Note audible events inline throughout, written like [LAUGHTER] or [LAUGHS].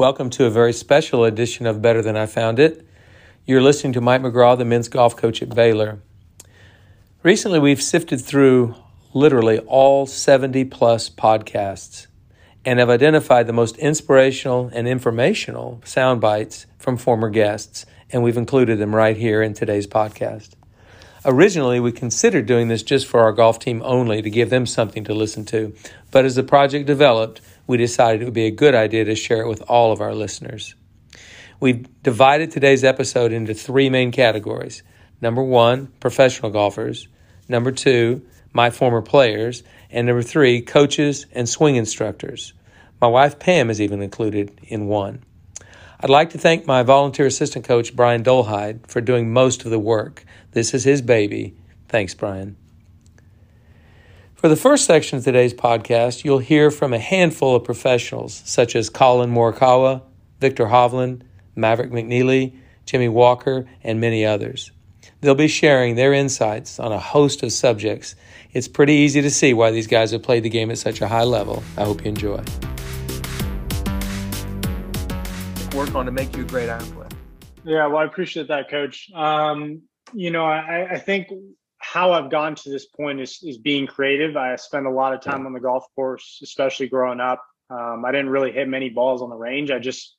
Welcome to a very special edition of Better Than I Found It. You're listening to Mike McGraw, the men's golf coach at Baylor. Recently, we've sifted through literally all 70 plus podcasts and have identified the most inspirational and informational sound bites from former guests, and we've included them right here in today's podcast. Originally, we considered doing this just for our golf team only to give them something to listen to, but as the project developed, we decided it would be a good idea to share it with all of our listeners. We've divided today's episode into three main categories. Number one, professional golfers. Number two, my former players. And number three, coaches and swing instructors. My wife Pam is even included in one. I'd like to thank my volunteer assistant coach, Brian Dolhide, for doing most of the work. This is his baby. Thanks, Brian. For the first section of today's podcast, you'll hear from a handful of professionals such as Collin Morikawa, Viktor Hovland, Maverick McNealy, Jimmy Walker, and many others. They'll be sharing their insights on a host of subjects. It's pretty easy to see why these guys have played the game at such a high level. I hope you enjoy. Work on to make you a great athlete. Yeah, well, I appreciate that, Coach. Um, you know, I, I think how I've gone to this point is, is being creative. I spend a lot of time on the golf course, especially growing up. Um, I didn't really hit many balls on the range. I just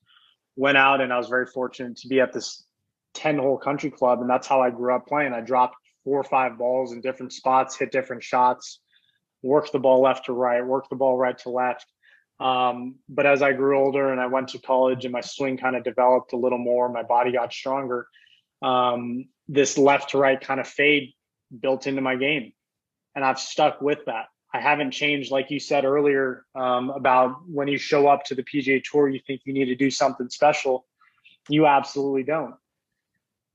went out and I was very fortunate to be at this 10 hole country club. And that's how I grew up playing. I dropped four or five balls in different spots, hit different shots, worked the ball left to right, worked the ball right to left. Um, but as I grew older and I went to college and my swing kind of developed a little more, my body got stronger. Um, this left to right kind of fade built into my game. And I've stuck with that. I haven't changed, like you said earlier, um, about when you show up to the PGA Tour, you think you need to do something special. You absolutely don't.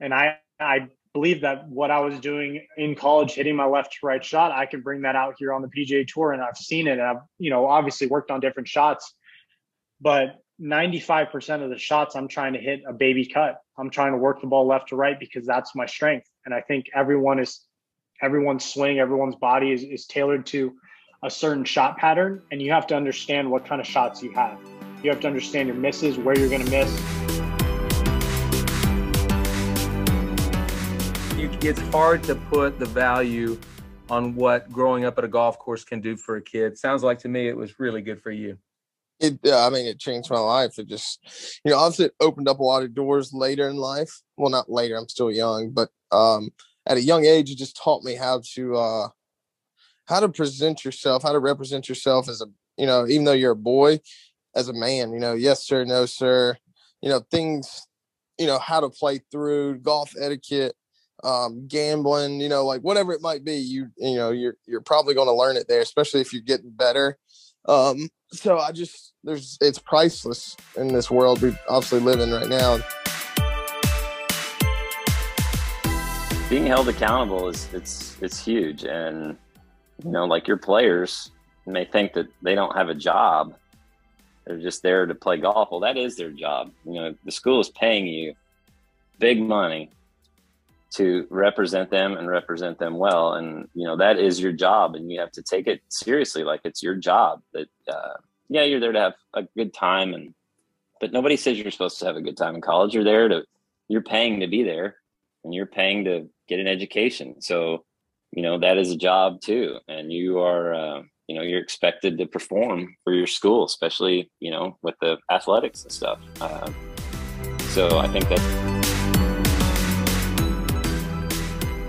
And I, I believe that what I was doing in college, hitting my left to right shot, I can bring that out here on the PGA Tour, and I've seen it. And I've, you know, obviously worked on different shots, but 95% of the shots I'm trying to hit a baby cut. I'm trying to work the ball left to right because that's my strength. And I think everyone is everyone's swing, everyone's body is, is tailored to a certain shot pattern, and you have to understand what kind of shots you have. You have to understand your misses, where you're going to miss. It's hard to put the value on what growing up at a golf course can do for a kid. Sounds like to me it was really good for you. It, uh, I mean, it changed my life. It just, you know, obviously it opened up a lot of doors later in life. Well, not later. I'm still young, but um, at a young age, it just taught me how to uh, how to present yourself, how to represent yourself as a you know, even though you're a boy, as a man, you know, yes sir, no sir, you know, things, you know, how to play through golf etiquette, um, gambling, you know, like whatever it might be, you you know, you're you're probably going to learn it there, especially if you're getting better. Um, so I just there's it's priceless in this world we obviously live in right now. Being held accountable is it's it's huge. And you know like your players may think that they don't have a job. They're just there to play golf. Well that is their job. You know the school is paying you big money to represent them and represent them well. And you know that is your job and you have to take it seriously. Like it's your job that uh, yeah you're there to have a good time and but nobody says you're supposed to have a good time in college. You're there to you're paying to be there and you're paying to get an education. So, you know, that is a job too. And you are, uh, you know, you're expected to perform for your school, especially, you know, with the athletics and stuff. Uh, so I think that.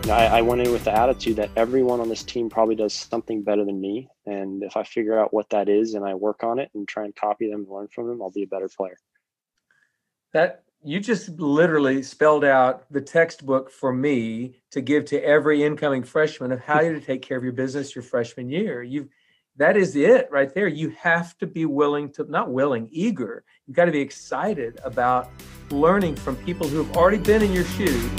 I, I went in with the attitude that everyone on this team probably does something better than me. And if I figure out what that is and I work on it and try and copy them and learn from them, I'll be a better player. That you just literally spelled out the textbook for me to give to every incoming freshman of how to take care of your business your freshman year. You that is it right there. You have to be willing to not willing, eager. You've got to be excited about learning from people who have already been in your shoes.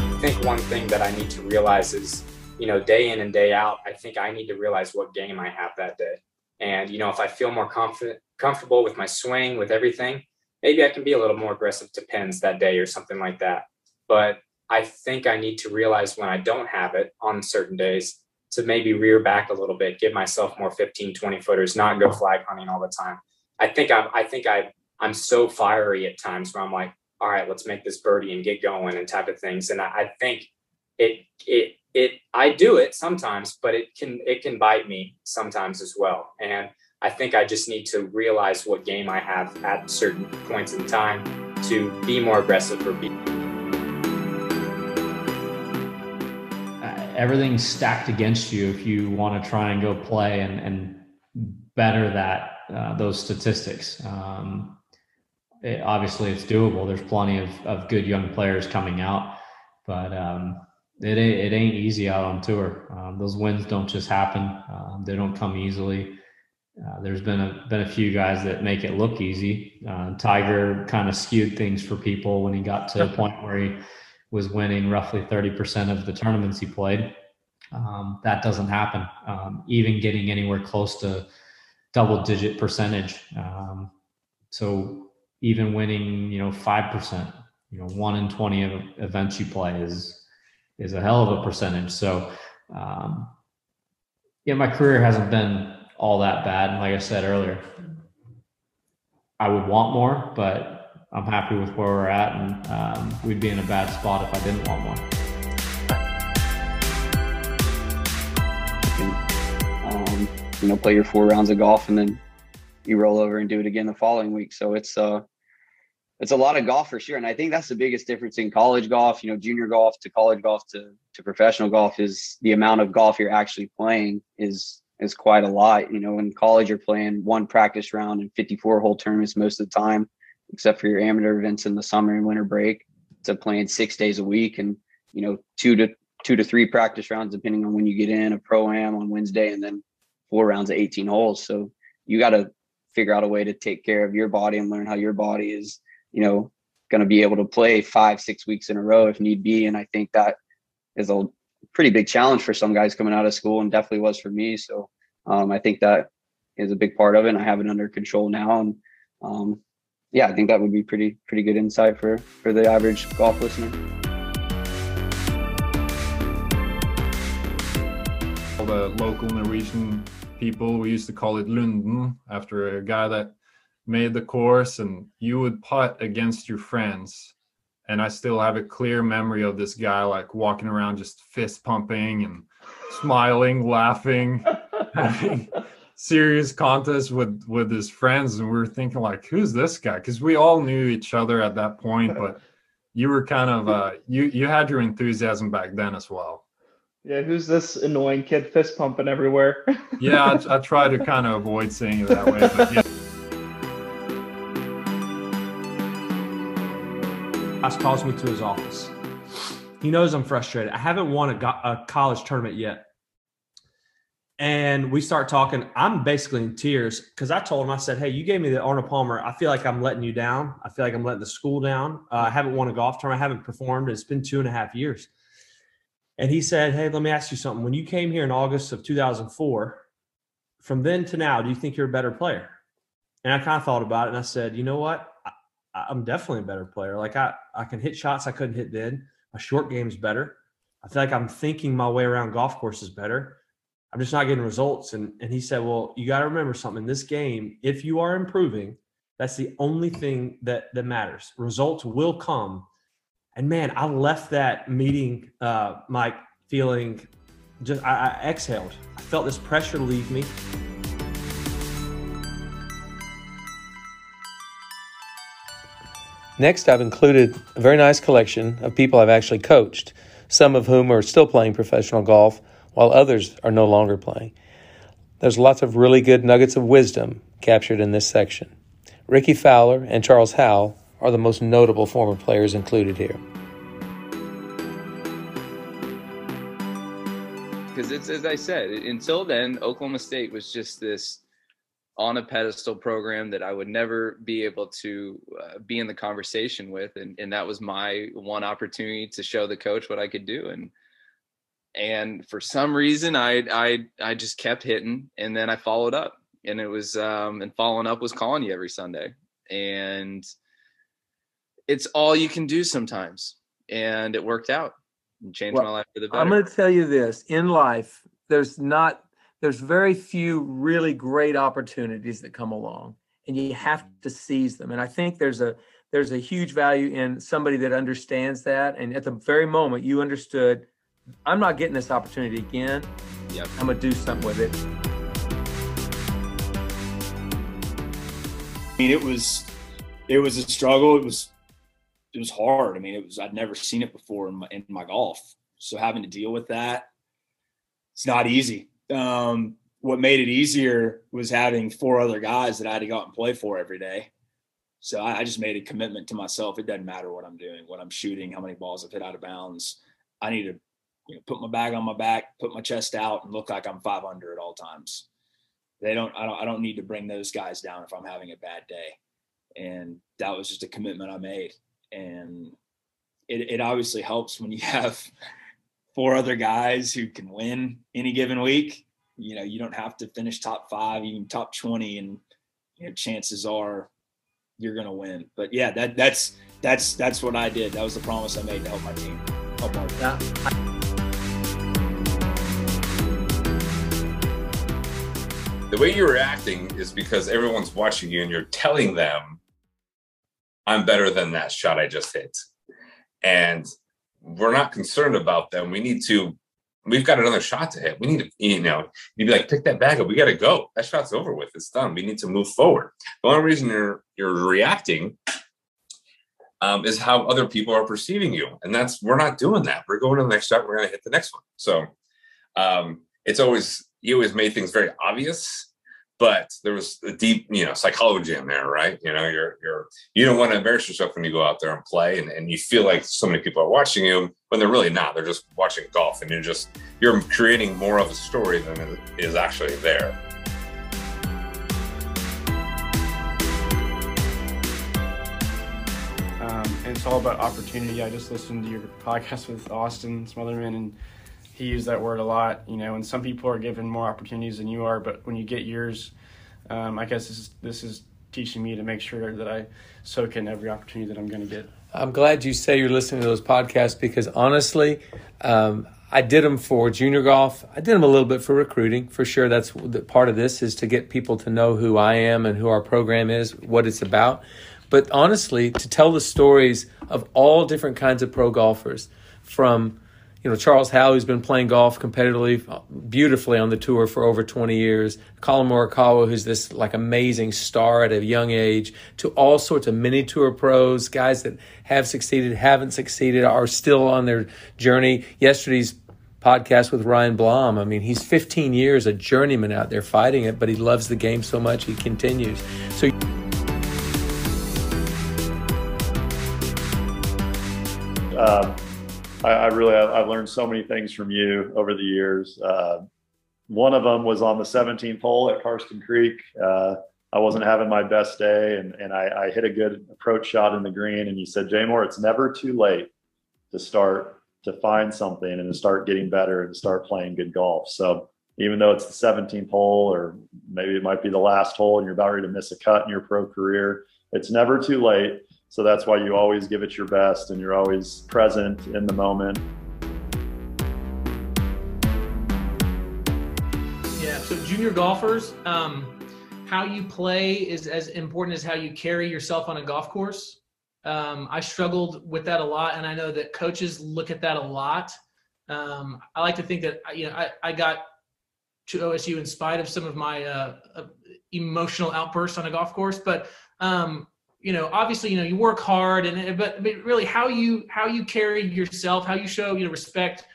I think one thing that I need to realize is, you know, day in and day out, I think I need to realize what game I have that day. And, you know, if I feel more confident comfortable with my swing, with everything, maybe I can be a little more aggressive to pins that day or something like that. But I think I need to realize when I don't have it on certain days to maybe rear back a little bit, give myself more 15, 20 footers, not go flag hunting all the time. I think I'm I think I I'm so fiery at times where I'm like, all right, let's make this birdie and get going and type of things. And I, I think it it it I do it sometimes, but it can it can bite me sometimes as well. And I think I just need to realize what game I have at certain points in time to be more aggressive or be. Uh, everything's stacked against you if you want to try and go play and, and better that uh, those statistics. Um, it, obviously, it's doable. There's plenty of, of good young players coming out, but um, it it ain't easy out on tour. Um, those wins don't just happen. Um, they don't come easily. Uh, there's been a been a few guys that make it look easy. Uh, Tiger kind of skewed things for people when he got to a point where he was winning roughly 30% of the tournaments he played. Um, that doesn't happen. Um, even getting anywhere close to double digit percentage. Um, so even winning, you know, five percent, you know, one in 20 of events you play is is a hell of a percentage. So um, yeah, my career hasn't been all that bad. And like I said earlier, I would want more, but I'm happy with where we're at, and um, we'd be in a bad spot if I didn't want more. Um, you know, play your four rounds of golf, and then you roll over and do it again the following week. So it's uh, it's a lot of golf for sure, and I think that's the biggest difference in college golf. You know, junior golf to college golf to to professional golf is the amount of golf you're actually playing is is quite a lot. You know, in college, you're playing one practice round and 54 hole tournaments most of the time, except for your amateur events in the summer and winter break. To playing six days a week and you know two to two to three practice rounds depending on when you get in a pro am on Wednesday and then four rounds of 18 holes. So you got to figure out a way to take care of your body and learn how your body is you know going to be able to play five six weeks in a row if need be. And I think that is a pretty big challenge for some guys coming out of school and definitely was for me. So um, I think that is a big part of it. And I have it under control now. And um, yeah, I think that would be pretty, pretty good insight for, for the average golf listener. All the local Norwegian people, we used to call it Lunden after a guy that made the course and you would putt against your friends and I still have a clear memory of this guy like walking around just fist pumping and smiling, laughing, [LAUGHS] having serious contests with with his friends, and we were thinking like, who's this guy? Because we all knew each other at that point, but you were kind of uh, you you had your enthusiasm back then as well. Yeah, who's this annoying kid fist pumping everywhere? yeah, I, [LAUGHS] I try to kind of avoid saying it that way, but yeah. Calls me to his office. He knows I'm frustrated. I haven't won a, go- a college tournament yet. And we start talking. I'm basically in tears because I told him, I said, Hey, you gave me the Arnold Palmer. I feel like I'm letting you down. I feel like I'm letting the school down. Uh, I haven't won a golf tournament. I haven't performed. It's been two and a half years. And he said, Hey, let me ask you something. When you came here in August of 2004, from then to now, do you think you're a better player? And I kind of thought about it and I said, You know what? I'm definitely a better player. Like I, I can hit shots I couldn't hit then. My short game's better. I feel like I'm thinking my way around golf courses better. I'm just not getting results. And and he said, Well, you got to remember something. In this game, if you are improving, that's the only thing that that matters. Results will come. And man, I left that meeting, uh, Mike, feeling just I, I exhaled. I felt this pressure leave me. Next, I've included a very nice collection of people I've actually coached, some of whom are still playing professional golf, while others are no longer playing. There's lots of really good nuggets of wisdom captured in this section. Rickie Fowler and Charles Howell are the most notable former players included here. Because it's as I said, until then, Oklahoma State was just this on a pedestal program that I would never be able to uh, be in the conversation with, and and that was my one opportunity to show the coach what I could do, and and for some reason I I I just kept hitting, and then I followed up, and it was um and following up was calling you every Sunday, and it's all you can do sometimes, and it worked out, and changed well, my life for the better. I'm going to tell you this: in life, there's not there's very few really great opportunities that come along and you have mm-hmm. to seize them. And I think there's a there's a huge value in somebody that understands that. And at the very moment you understood, I'm not getting this opportunity again. Yep. I'm gonna do something with it. I mean, it was it was a struggle. It was it was hard. I mean, it was I'd never seen it before in my, in my golf, so having to deal with that, it's not easy. Um, what made it easier was having four other guys that I had to go out and play for every day. So I, I just made a commitment to myself. It doesn't matter what I'm doing, what I'm shooting, how many balls I've hit out of bounds. I need to you know, put my bag on my back, put my chest out, and look like I'm 500 at all times. They don't. I don't. I don't need to bring those guys down if I'm having a bad day. And that was just a commitment I made. And it, it obviously helps when you [LAUGHS] have four other guys who can win any given week. You know, you don't have to finish top five, even top 20, and you know, chances are you're gonna win. But yeah, that that's that's that's what I did. That was the promise I made to help my team. Help our Yeah. the way you're reacting is because everyone's watching you and you're telling them, I'm better than that shot I just hit. And we're not concerned about them. We need to, we've got another shot to hit. We need to, you know, you'd be like, pick that bag up. We got to go. That shot's over with. It's done. We need to move forward. The only reason you're, you're reacting um, is how other people are perceiving you. And that's, we're not doing that. We're going to the next shot. We're going to hit the next one. So um, it's always, you always made things very obvious, but there was a deep, you know, psychology in there, right? You know, you're you're you don't want to embarrass yourself when you go out there and play, and, and you feel like so many people are watching you when they're really not. They're just watching golf, and you're just you're creating more of a story than is actually there. Um, and it's all about opportunity. I just listened to your podcast with Austin Smotherman, and he used that word a lot. You know, and some people are given more opportunities than you are, but when you get yours, um, I guess this is this is teaching me to make sure that I soak in every opportunity that I'm going to get. I'm glad you say you're listening to those podcasts because honestly, um, I did them for junior golf. I did them a little bit for recruiting, for sure. That's part of this is to get people to know who I am and who our program is, what it's about. But honestly, to tell the stories of all different kinds of pro golfers, from you know Charles who's been playing golf competitively, beautifully on the tour for over 20 years. Collin Morikawa, who's this like amazing star at a young age, to all sorts of mini tour pros, guys that have succeeded, haven't succeeded, are still on their journey. Yesterday's podcast with Ryan Blaum. I mean, he's 15 years a journeyman out there fighting it, but he loves the game so much he continues. So. Um, I, I, really I, have learned so many things from you over the years. Uh, one of them was on the 17th hole at Karsten Creek. Uh, I wasn't having my best day, and and I, I, hit a good approach shot in the green. And you said, Jay Moore, it's never too late to start to find something and to start getting better and to start playing good golf. So even though it's the 17th hole, or maybe it might be the last hole, and you're about ready to miss a cut in your pro career, it's never too late so that's why you always give it your best and you're always present in the moment. Yeah. So junior golfers, um, how you play is as important as how you carry yourself on a golf course. Um, I struggled with that a lot, and I know that coaches look at that a lot. Um, I like to think that you know I, I got to OSU in spite of some of my uh, uh, emotional outbursts on a golf course, but um, you know obviously you know you work hard and but, really how you how you carry yourself how you show you know respect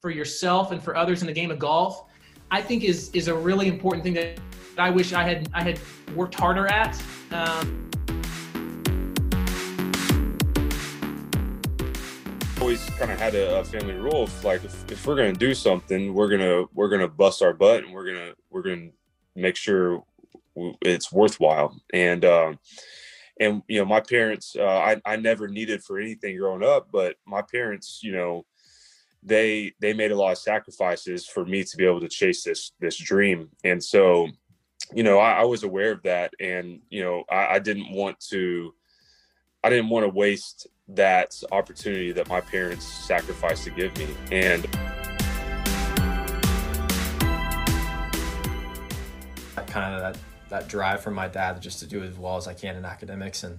for yourself and for others in the game of golf i think is is a really important thing that i wish i had i had worked harder at um, always kind of had a, a, family rule of like if, if we're gonna do something we're gonna we're gonna bust our butt and we're gonna we're gonna make sure it's worthwhile. And um and you know my parents uh, I, I never needed for anything growing up but my parents you know they they made a lot of sacrifices for me to be able to chase this this dream. And so you know i, I was aware of that and you know I, I didn't want to i didn't want to waste that opportunity that my parents sacrificed to give me. And kind of that that drive from my dad just to do as well as I can in academics. And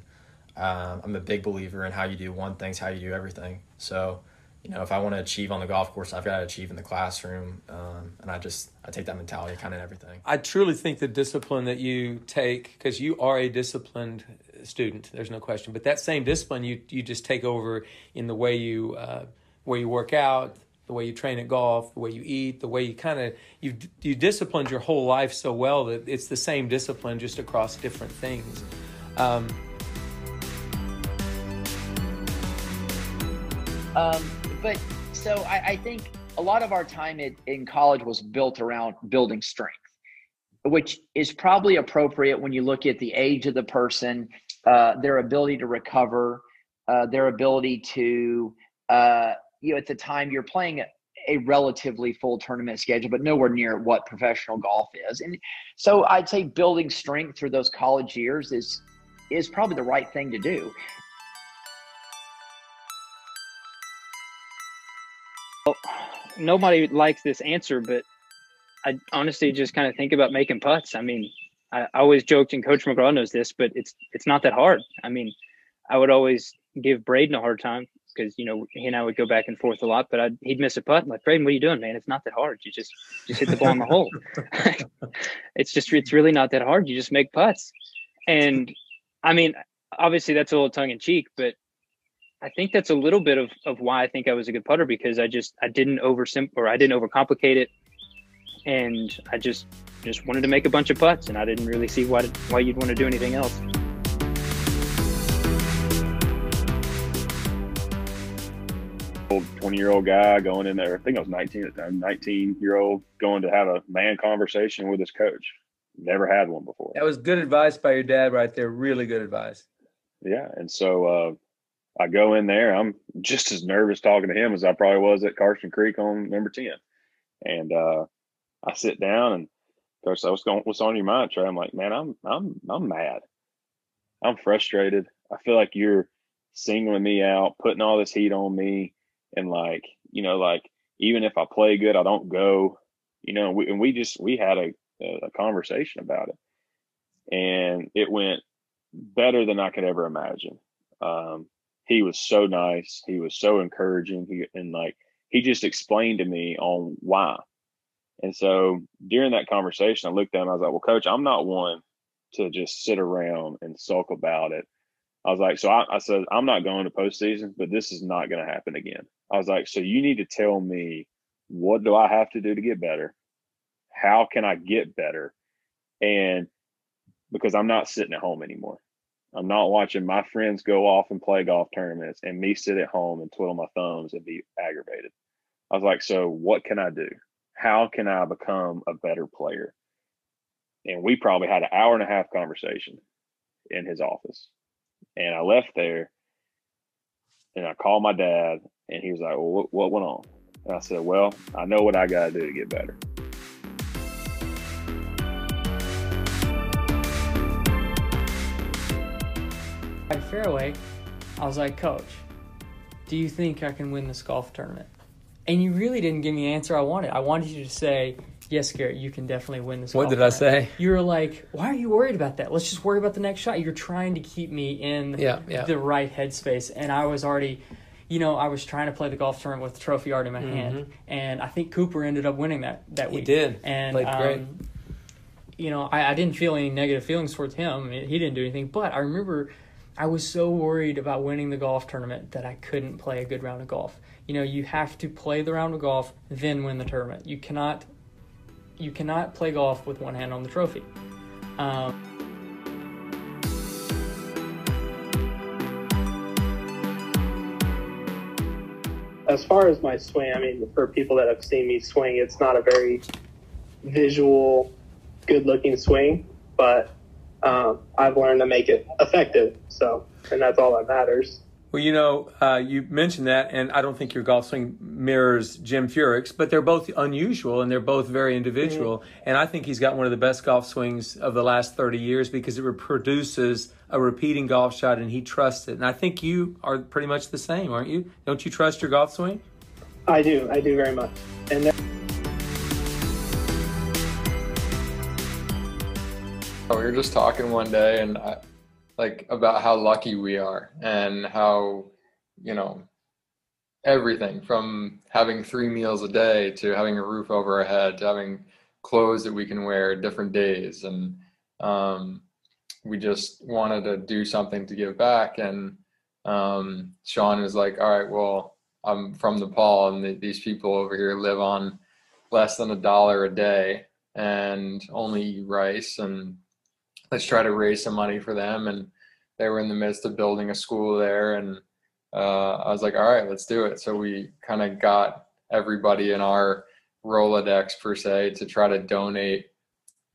um, I'm a big believer in how you do one thing's how you do everything. So, you know, if I want to achieve on the golf course, I've got to achieve in the classroom. Um, and I just, I take that mentality kind of everything. I truly think the discipline that you take, because you are a disciplined student, there's no question, but that same discipline you, you just take over in the way you, uh, where you work out, the way you train at golf, the way you eat, the way you kind of you you disciplined your whole life so well that it's the same discipline just across different things. Um, um, but so I, I, think a lot of our time at, in college was built around building strength, which is probably appropriate when you look at the age of the person, uh, their ability to recover, uh, their ability to uh, you know at the time you're playing a relatively full tournament schedule, but nowhere near what professional golf is. And so I'd say building strength through those college years is is probably the right thing to do. Well, nobody likes this answer, but I honestly just kind of think about making putts. I mean, I, I always joked, and Coach McGraw knows this, but it's it's not that hard. I mean, I would always give Braden a hard time because you know he and I would go back and forth a lot. But I'd, he'd miss a putt. I'm like, Braden, what are you doing, man? It's not that hard. You just just hit the ball in the hole. [LAUGHS] it's just it's really not that hard. You just make putts. And I mean, obviously that's a little tongue in cheek, but I think that's a little bit of, of why I think I was a good putter because I just I didn't oversim or I didn't overcomplicate it, and I just just wanted to make a bunch of putts, and I didn't really see why why you'd want to do anything else. 20 year old guy going in there. I think I was 19 at the time, 19 year old going to have a man conversation with his coach. Never had one before. That was good advice by your dad right there. Really good advice. Yeah. And so uh, I go in there. I'm just as nervous talking to him as I probably was at Karsten Creek on number 10. And uh, I sit down and coach said, what's going, what's on your mind, Trey? I'm like, man, I'm, I'm, I'm mad. I'm frustrated. I feel like you're singling me out, putting all this heat on me and like you know like even if i play good i don't go you know we, and we just we had a, a conversation about it. And it went better than i could ever imagine. Um, he was so nice. He was so encouraging. He and like he just explained to me on why. And so during that conversation i looked at him. I was like well coach i'm not one to just sit around and sulk about it I was like, so I, I, said, I'm not going to postseason, but this is not going to happen again. I was like, so you need to tell me what do I have to do to get better? How can I get better? And because I'm not sitting at home anymore. I'm not watching my friends go off and play golf tournaments and me sit at home and twiddle my thumbs and be aggravated. I was like, so what can I do? How can I become a better player? And we probably had an hour and a half conversation in his office. And I left there and I called my dad and he was like, well, what, went on? And I said, well, I know what I got to do to get better. At fairway, I was like, Coach, do you think I can win this golf tournament? And you really didn't give me the answer I wanted. I wanted you to say, yes, Garrett, you can definitely win this. What did I say? You were like, why are you worried about that? Let's just worry about the next shot. You're trying to keep me in yeah, yeah. the right headspace. And I was already, you know, I was trying to play the golf tournament with the trophy already in my mm-hmm. hand. And I think Cooper ended up winning that, that he week. He did. And, Played um, great. You know, I, I didn't feel any negative feelings towards him. He didn't do anything. But I remember I was so worried about winning the golf tournament that I couldn't play a good round of golf. You know, you have to play the round of golf, then win the tournament. You cannot you cannot play golf with one hand on the trophy. Um, as far as my swing, I mean, for people that have seen me swing, it's not a very visual, good looking swing, but um, I've learned to make it effective. So, and that's all that matters. Well, you know, uh, you mentioned that, and I don't think your golf swing mirrors Jim Furyk's, but they're both unusual and they're both very individual. Mm-hmm. And I think he's got one of the best golf swings of the last 30 years because it produces a repeating golf shot and he trusts it. And I think you are pretty much the same, aren't you? Don't you trust your golf swing? I do. I do very much. And then- we were just talking one day and I, like about how lucky we are and how you know everything from having three meals a day to having a roof over our head to having clothes that we can wear different days. And um, we just wanted to do something to give back. And um, sean was like all right well i'm from nepal and the, these people over here live on less than a dollar a day and only rice and let's try to raise some money for them. And they were in the midst of building a school there. And uh, i was like all right let's do it. So we kind of got everybody in our rolodex per se to try to donate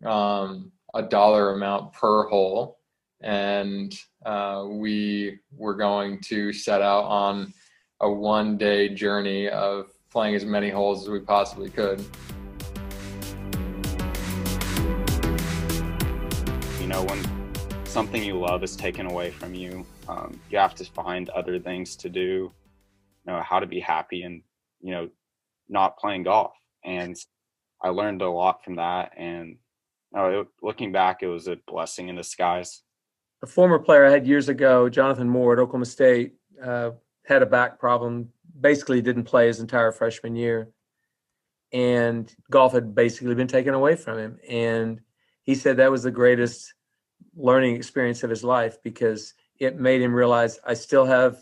um, a dollar amount per hole. And uh, we were going to set out on a one day journey of playing as many holes as we possibly could know when something you love is taken away from you um, you have to find other things to do you know how to be happy and you know not playing golf and i learned a lot from that and you know, looking back it was a blessing in disguise a former player I had years ago, Jonathan Moore at Oklahoma State, uh, had a back problem. Basically, didn't play his entire freshman year, and golf had basically been taken away from him. And he said that was the greatest learning experience of his life because it made him realize I still have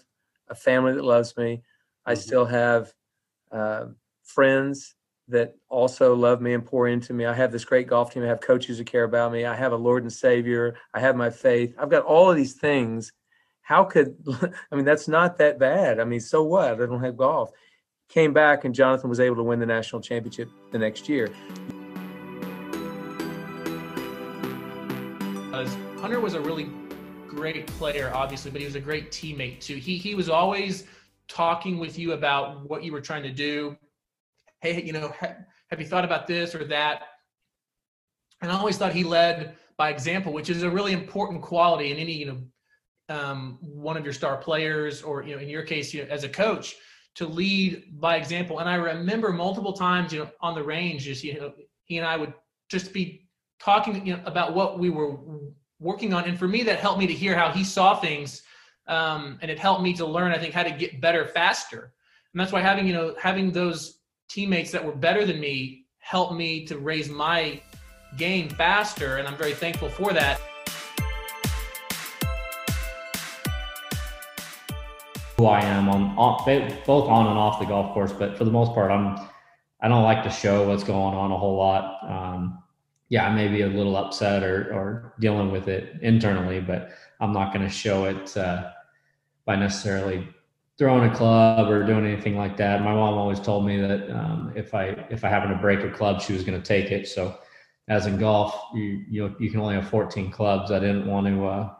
a family that loves me. I still have uh, friends that also love me and pour into me. I have this great golf team. I have coaches who care about me. I have a Lord and Savior. I have my faith. I've got all of these things. How could, [LAUGHS] I mean, that's not that bad. I mean, so what? I don't have golf. Came back and Jonathan was able to win the national championship the next year. Hunter was a really great player, obviously, but he was a great teammate too. He he was always talking with you about what you were trying to do hey, you know, ha- have you thought about this or that? And I always thought he led by example, which is a really important quality in any, you know, um, one of your star players, or you know, in your case, you know, as a coach, to lead by example. And I remember multiple times, you know, on the range, just you know, he and I would just be talking, you know, about what we were working on. And for me, that helped me to hear how he saw things, um, and it helped me to learn, I think, how to get better faster. And that's why having, you know, having those teammates that were better than me helped me to raise my game faster, and I'm very thankful for that. Who I am on, both on and off the golf course, but for the most part, I'm I don't like to show what's going on a whole lot. Um, yeah, I may be a little upset or or dealing with it internally, but I'm not going to show it uh, by necessarily throwing a club or doing anything like that. My mom always told me that um, if I if I happened to break a club, she was going to take it. So, as in golf, you you you can only have 14 clubs. I didn't want to uh,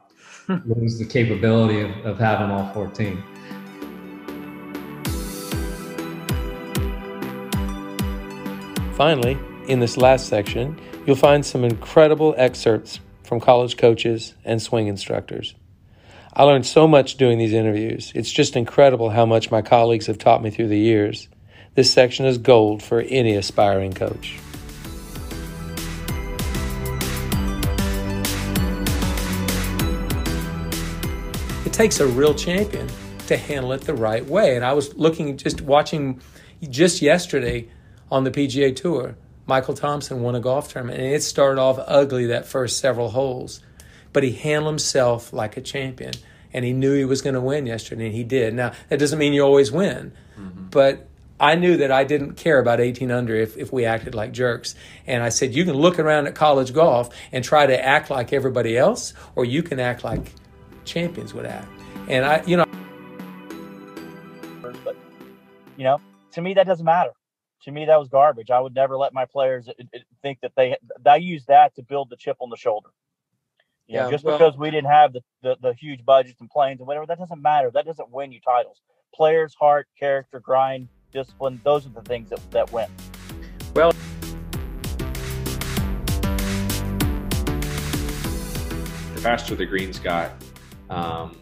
[LAUGHS] lose the capability of, of having all 14. Finally, in this last section, you'll find some incredible excerpts from college coaches and swing instructors. I learned so much doing these interviews. It's just incredible how much my colleagues have taught me through the years. This section is gold for any aspiring coach. It takes a real champion to handle it the right way. And I was looking, just watching just yesterday on the PGA Tour, Michael Thompson won a golf tournament, and it started off ugly that first several holes but he handled himself like a champion and he knew he was going to win yesterday and he did. Now, that doesn't mean you always win, mm-hmm. but I knew that I didn't care about 18 under if, if we acted like jerks. And I said, you can look around at college golf and try to act like everybody else, or you can act like champions would act. And I, you know, but, you know, to me, that doesn't matter. To me, that was garbage. I would never let my players think that they, I use that to build the chip on the shoulder. You yeah, know, just well, because we didn't have the, the, the huge budgets and planes and whatever, that doesn't matter. That doesn't win you titles. Players, heart, character, grind, discipline, those are the things that, that win. Well, the faster the greens got, um,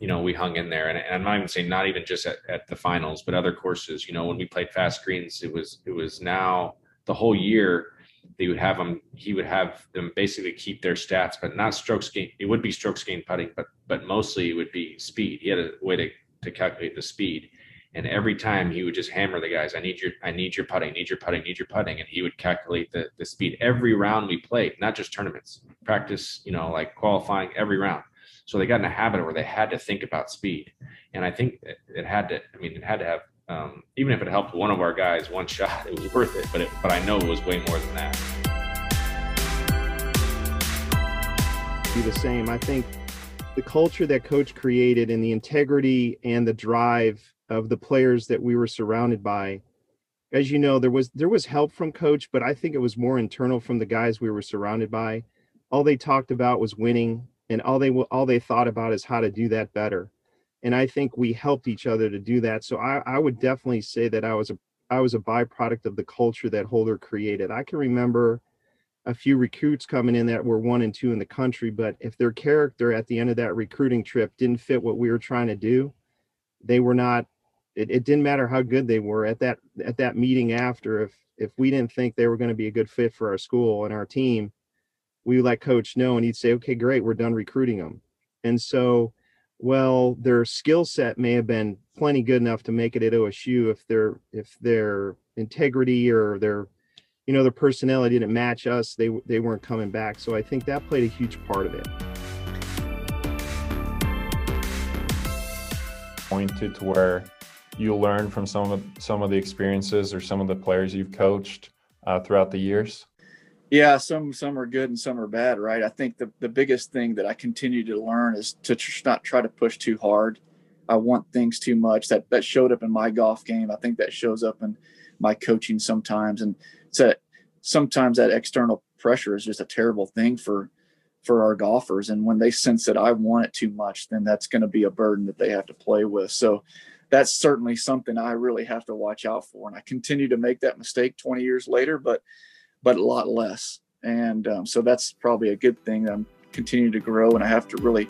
you know, we hung in there. And, and, I'm not even saying not even just at, at the finals, but other courses. You know, when we played fast greens, it was it was now the whole year they would have them he would have them basically keep their stats but not strokes gain it would be strokes gain putting but but mostly it would be speed he had a way to, to calculate the speed and every time he would just hammer the guys i need your i need your putting need your putting need your putting and he would calculate the, the speed every round we played not just tournaments practice you know like qualifying every round so they got in a habit where they had to think about speed and i think it, had to i mean it had to have um, even if it helped one of our guys one shot, [LAUGHS] it was worth it. But it, but I know it was way more than that. Be the same. I think the culture that coach created and the integrity and the drive of the players that we were surrounded by as you know there was there was help from coach but i think it was more internal from the guys we were surrounded by all they talked about was winning and all they all they thought about is how to do that better and I think we helped each other to do that. So I, I would definitely say that I was a I was a byproduct of the culture that Holder created. I can remember a few recruits coming in that were one and two in the country, but if their character at the end of that recruiting trip didn't fit what we were trying to do, they were not. It, it didn't matter how good they were at that at that meeting after. If if we didn't think they were going to be a good fit for our school and our team, we let coach know, and he'd say, "Okay, great, we're done recruiting them." And so well their skill set may have been plenty good enough to make it at osu if their if their integrity or their you know their personality didn't match us they they weren't coming back. So i think that played a huge part of it. Pointed to where you learn from some of some of the experiences or some of the players you've coached uh, throughout the years yeah, some some are good and some are bad, right? I think the the biggest thing that I continue to learn is to tr- not try to push too hard. I want things too much. That that showed up in my golf game. I think that shows up in my coaching sometimes, and so sometimes that external pressure is just a terrible thing for for our golfers. And when they sense that I want it too much, then that's going to be a burden that they have to play with. So that's certainly something I really have to watch out for. And I continue to make that mistake 20 years later, but but a lot less. And um, so that's probably a good thing. I'm continuing to grow, and I have to really.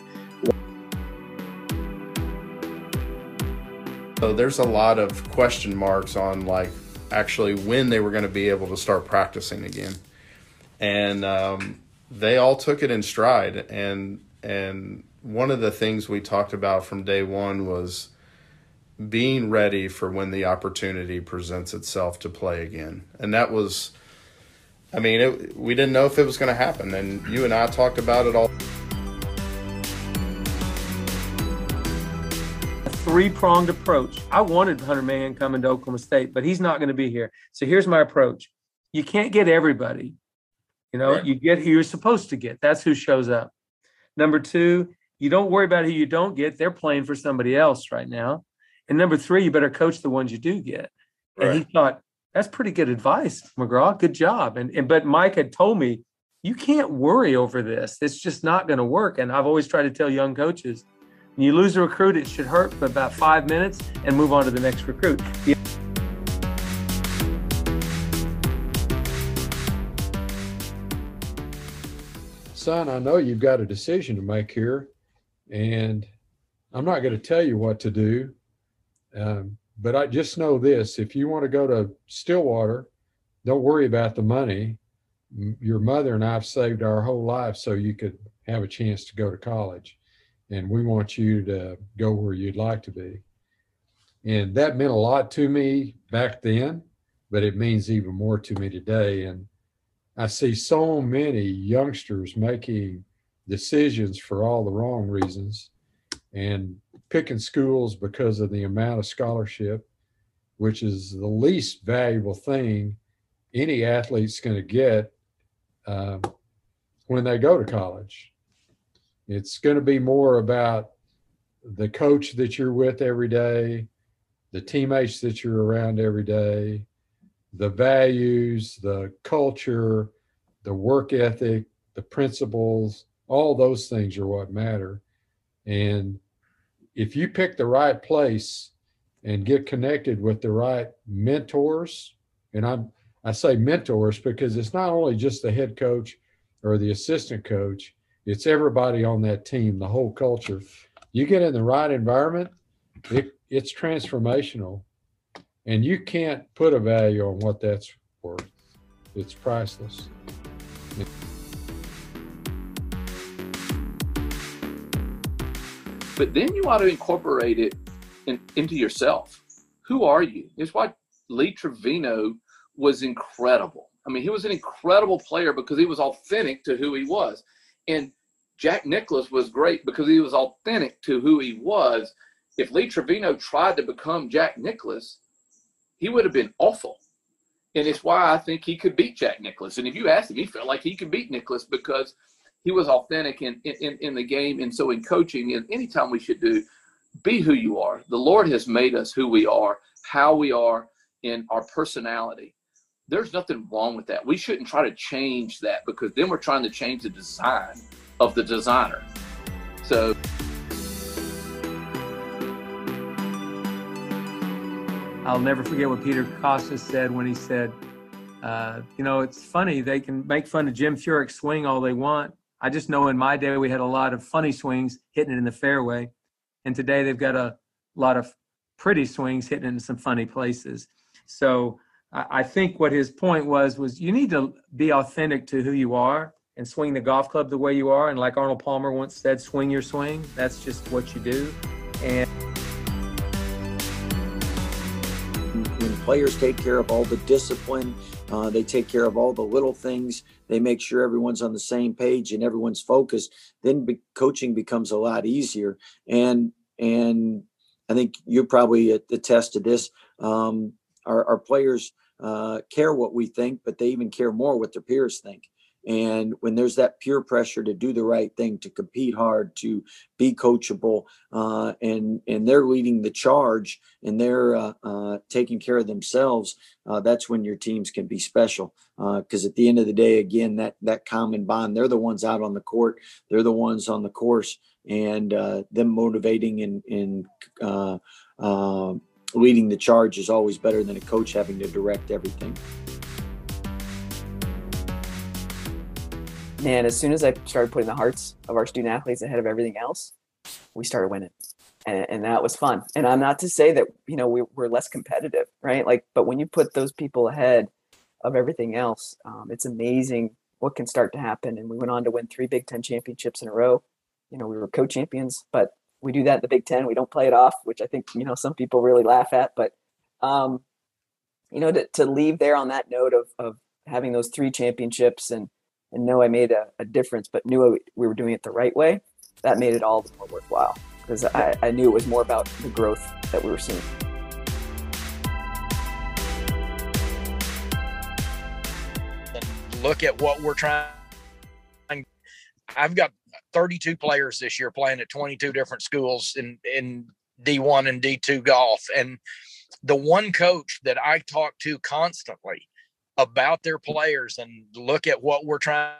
So there's a lot of question marks on like actually when they were going to be able to start practicing again, and um, they all took it in stride. And and one of the things we talked about from day one was being ready for when the opportunity presents itself to play again, and that was I mean, it, we didn't know if it was going to happen, and you and I talked about it all. A three pronged approach. I wanted Hunter Mahan coming to Oklahoma State, but he's not going to be here. So here's my approach you can't get everybody. You know, right. you get who you're supposed to get. That's who shows up. Number two, you don't worry about who you don't get. They're playing for somebody else right now. And number three, you better coach the ones you do get. Right. And he thought, that's pretty good advice, McGraw. Good job. And, and but Mike had told me, you can't worry over this. It's just not going to work. And I've always tried to tell young coaches, when you lose a recruit, it should hurt for about five minutes and move on to the next recruit. The- Son, I know you've got a decision to make here, and I'm not going to tell you what to do. Um, but I just know this if you want to go to Stillwater, don't worry about the money. Your mother and I've saved our whole life so you could have a chance to go to college. And we want you to go where you'd like to be. And that meant a lot to me back then, but it means even more to me today. And I see so many youngsters making decisions for all the wrong reasons and picking schools because of the amount of scholarship, which is the least valuable thing any athlete's going to get uh, when they go to college. It's going to be more about the coach that you're with every day, the teammates that you're around every day, the values, the culture, the work ethic, the principles, all those things are what matter. And if you pick the right place and get connected with the right mentors, and I'm I say mentors because it's not only just the head coach or the assistant coach, it's everybody on that team, the whole culture. You get in the right environment, it, it's transformational. And you can't put a value on what that's worth. it's priceless. But then you ought to incorporate it in, into yourself. Who are you? It's why Lee Trevino was incredible. I mean, he was an incredible player because he was authentic to who he was. And Jack Nicklaus was great because he was authentic to who he was. If Lee Trevino tried to become Jack Nicklaus, he would have been awful. And it's why I think he could beat Jack Nicklaus. And if you asked him, he felt like he could beat Nicklaus because he was authentic in, in, in the game. And so in coaching, and anytime we should do, be who you are. The Lord has made us who we are, how we are in our personality. There's nothing wrong with that. We shouldn't try to change that because then we're trying to change the design of the designer. So I'll never forget what Peter Kostis said when he said, uh, you know, it's funny, they can make fun of Jim Furyk's swing all they want. I just know in my day we had a lot of funny swings hitting it in the fairway. And today they've got a lot of pretty swings hitting it in some funny places. So I think what his point was was you need to be authentic to who you are and swing the golf club the way you are. And like Arnold Palmer once said, swing your swing. That's just what you do. And when players take care of all the discipline, uh, they take care of all the little things. They make sure everyone's on the same page and everyone's focused. Then be- coaching becomes a lot easier. And and I think you probably attest to this. Um, our, our players uh, care what we think, but they even care more what their peers think. And when there's that peer pressure to do the right thing, to compete hard, to be coachable, uh, and and they're leading the charge and they're uh, uh, taking care of themselves, uh, that's when your teams can be special. Because uh, at the end of the day, again, that that common bond, they're the ones out on the court, they're the ones on the course, and uh, them motivating and and leading the charge is always better than a coach having to direct everything. Man, as soon as I started putting the hearts of our student athletes ahead of everything else, we started winning. And, and that was fun. And I'm not to say that, you know, we, we're less competitive, right? Like, but when you put those people ahead of everything else, um, it's amazing what can start to happen. And we went on to win three Big Ten championships in a row. You know, we were co-champions, but we do that in the Big Ten. We don't play it off, which I think, you know, some people really laugh at. But, um, you know, to, to leave there on that note of, of having those three championships and, and know I made a, a difference, but knew we were doing it the right way, that made it all the more worthwhile because I, I knew it was more about the growth that we were seeing. Look at what we're trying. I've got 32 players this year playing at 22 different schools in in D1 and D2 golf, and the one coach that I talk to constantly about their players and look at what we're trying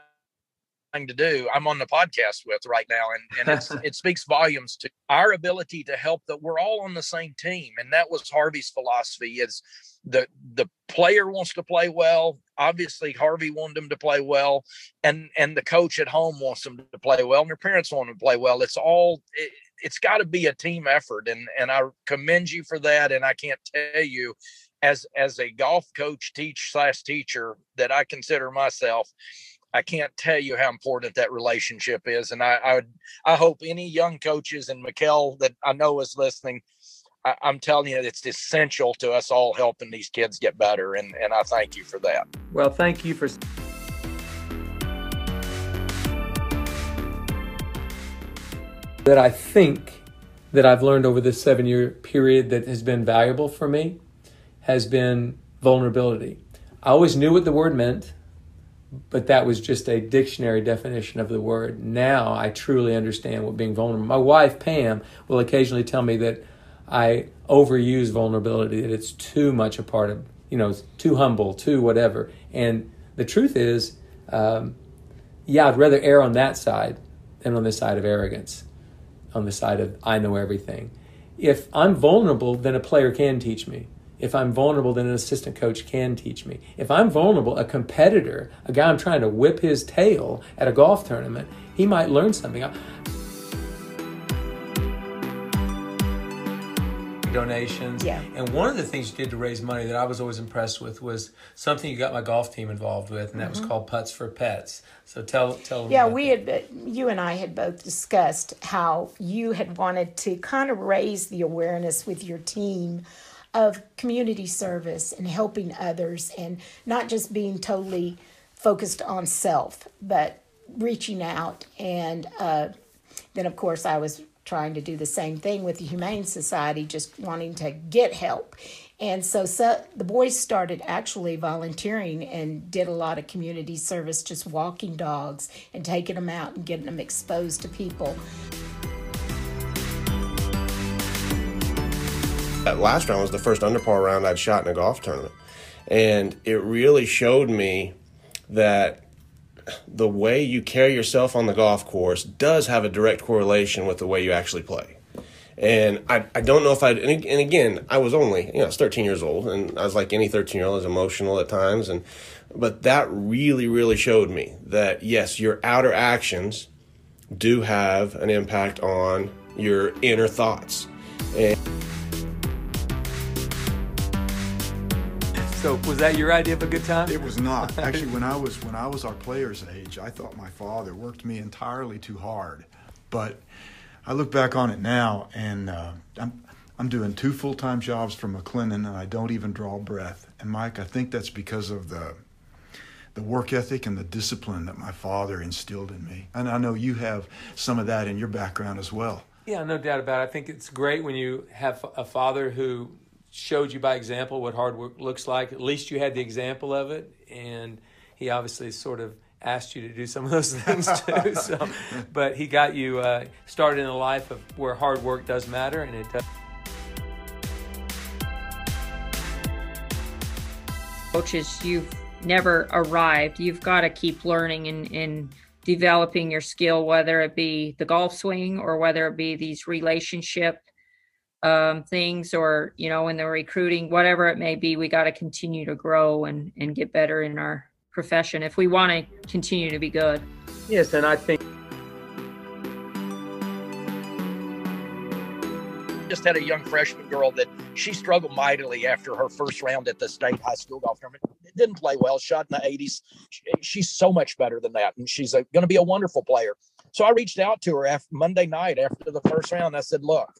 to do i'm on the podcast with right now and, and [LAUGHS] it speaks volumes to our ability to help that we're all on the same team and that was harvey's philosophy is the the player wants to play well obviously harvey wanted them to play well and and the coach at home wants them to play well and their parents want them to play well it's all it, it's got to be a team effort and and i commend you for that and i can't tell you as as a golf coach teach slash teacher that I consider myself, I can't tell you how important that relationship is. And I I, would, I hope any young coaches and Mikkel that I know is listening, I, am telling you it's essential to us all helping these kids get better. And and I thank you for that. Well, thank you for that I think that I've learned over this seven year period that has been valuable for me has been vulnerability. I always knew what the word meant, but that was just a dictionary definition of the word. Now I truly understand what being vulnerable. My wife Pam will occasionally tell me that I overuse vulnerability, that it's too much a part of, you know, too humble, too whatever. And the truth is, um, yeah, I'd rather err on that side than on the side of arrogance, on the side of I know everything. If I'm vulnerable, then a player can teach me. If I'm vulnerable, then an assistant coach can teach me. If I'm vulnerable, a competitor, a guy I'm trying to whip his tail at a golf tournament, he might learn something. donations. Yeah. And one of the things you did to raise money that I was always impressed with was something you got my golf team involved with, and that Mhm. was called Putts for Pets. So tell tell them. Yeah, about we had, you and I had both discussed how you had wanted to kind of raise the awareness with your team of community service and helping others and not just being totally focused on self, but reaching out. And uh, then, of course, I was trying to do the same thing with the Humane Society, just wanting to get help. And so, so the boys started actually volunteering and did a lot of community service, just walking dogs and taking them out and getting them exposed to people. That last round was the first under par round I'd shot in a golf tournament. And it really showed me that the way you carry yourself on the golf course does have a direct correlation with the way you actually play. And I, I don't know if I'd, and, and again, I was only, you know, I was 13 years old and I was like any 13 year old, is emotional at times. And, but that really, really showed me that yes, your outer actions do have an impact on your inner thoughts. And, So was that your idea of a good time? It was not. [LAUGHS] Actually, when I was when I was our player's age, I thought my father worked me entirely too hard. But I look back on it now, and uh, I'm I'm doing two full time jobs for McLennan, and I don't even draw breath. And Mike, I think that's because of the the work ethic and the discipline that my father instilled in me. And I know you have some of that in your background as well. Yeah, no doubt about it. I think it's great when you have a father who showed you by example what hard work looks like. At least you had the example of it, and he obviously sort of asked you to do some of those [LAUGHS] things too. [LAUGHS] so, but he got you uh, started in a life of where hard work does matter, and it does. Coaches, you've never arrived. You've got to keep learning and, and developing your skill, whether it be the golf swing or whether it be these relationship um, things or you know in the recruiting whatever it may be we got to continue to grow and and get better in our profession if we want to continue to be good yes and i think just had a young freshman girl that she struggled mightily after her first round at the state high school golf tournament. Didn't play well, shot in the 80s. She, she's so much better than that, and she's going to be a wonderful player. So I reached out to her after Monday night after the first round. I said, "Look,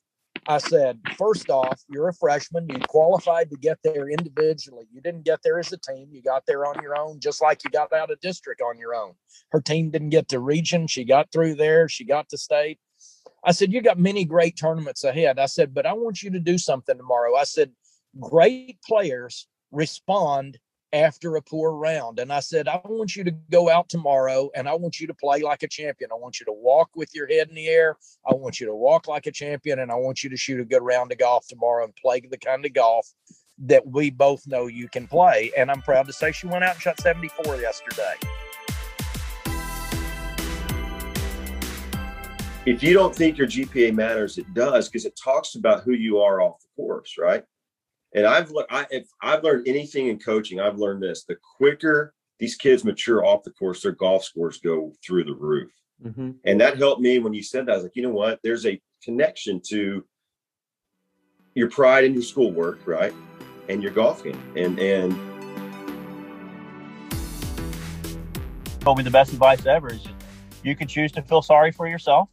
I said, first off, you're a freshman. You qualified to get there individually. You didn't get there as a team. You got there on your own, just like you got out of district on your own. Her team didn't get to region. She got through there. She got to state. I said, You got many great tournaments ahead. I said, But I want you to do something tomorrow. I said, Great players respond after a poor round. And I said, I want you to go out tomorrow and I want you to play like a champion. I want you to walk with your head in the air. I want you to walk like a champion and I want you to shoot a good round of golf tomorrow and play the kind of golf that we both know you can play. And I'm proud to say she went out and shot 74 yesterday. If you don't think your GPA matters, it does because it talks about who you are off the course, right? And I've I, if I've learned anything in coaching, I've learned this: the quicker these kids mature off the course, their golf scores go through the roof. Mm-hmm. And that helped me when you said that. I was like, you know what? There's a connection to your pride in your schoolwork, right, and your golf game, and and told me the best advice ever is you can choose to feel sorry for yourself,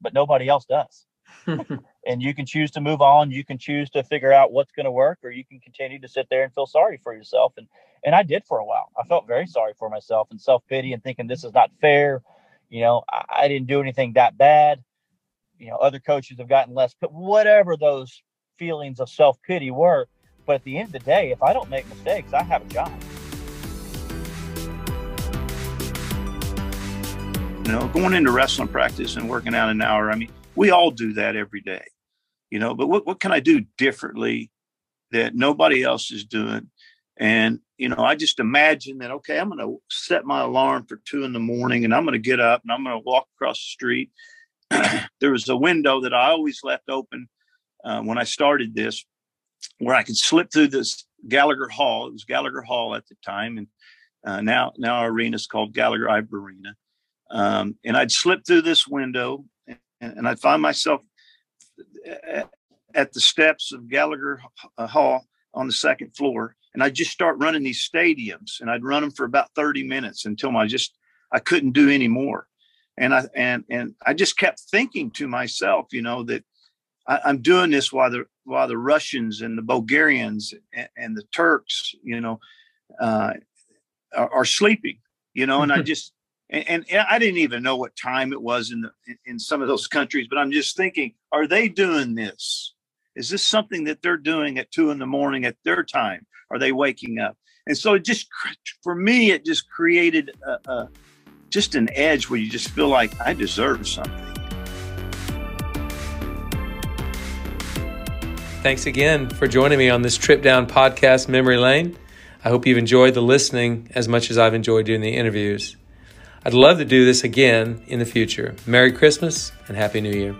but nobody else does. [LAUGHS] and you can choose to move on. You can choose to figure out what's going to work, or you can continue to sit there and feel sorry for yourself. And and I did for a while. I felt very sorry for myself and self pity and thinking this is not fair. You know, I, I, didn't do anything that bad. You know, other coaches have gotten less, but whatever those feelings of self pity were. But at the end of the day, if I don't make mistakes, I have a job. You know, going into wrestling practice and working out an hour, I mean, we all do that every day, you know, but what, what can I do differently that nobody else is doing? And, you know, I just imagine that, okay, I'm going to set my alarm for two in the morning and I'm going to get up and I'm going to walk across the street. [CLEARS THROAT] there was a window that I always left open uh, when I started this where I could slip through this Gallagher Hall. It was Gallagher Hall at the time. And uh, now, now our arena is called Gallagher Iba Arena. Um, and I'd slip through this window and, and I'd find myself at the steps of Gallagher Hall on the second floor, and I'd just start running these stadiums, and I'd run them for about 30 minutes until I just I couldn't do any more, and I and and I just kept thinking to myself, you know, that I, am doing this while the while the Russians and the Bulgarians and, and the Turks, you know, uh, are, are, sleeping, you know, and I [LAUGHS] just and, and, I didn't even know what time it was in the in some of those countries, but I'm just thinking, are they doing this? Is this something that they're doing at two in the morning at their time? Are they waking up? And so it just for me, it just created a, a just an edge where you just feel like I deserve something. Thanks again for joining me on this trip down podcast memory lane. I hope you've enjoyed the listening as much as I've enjoyed doing the interviews. I'd love to do this again in the future. Merry Christmas and Happy New Year.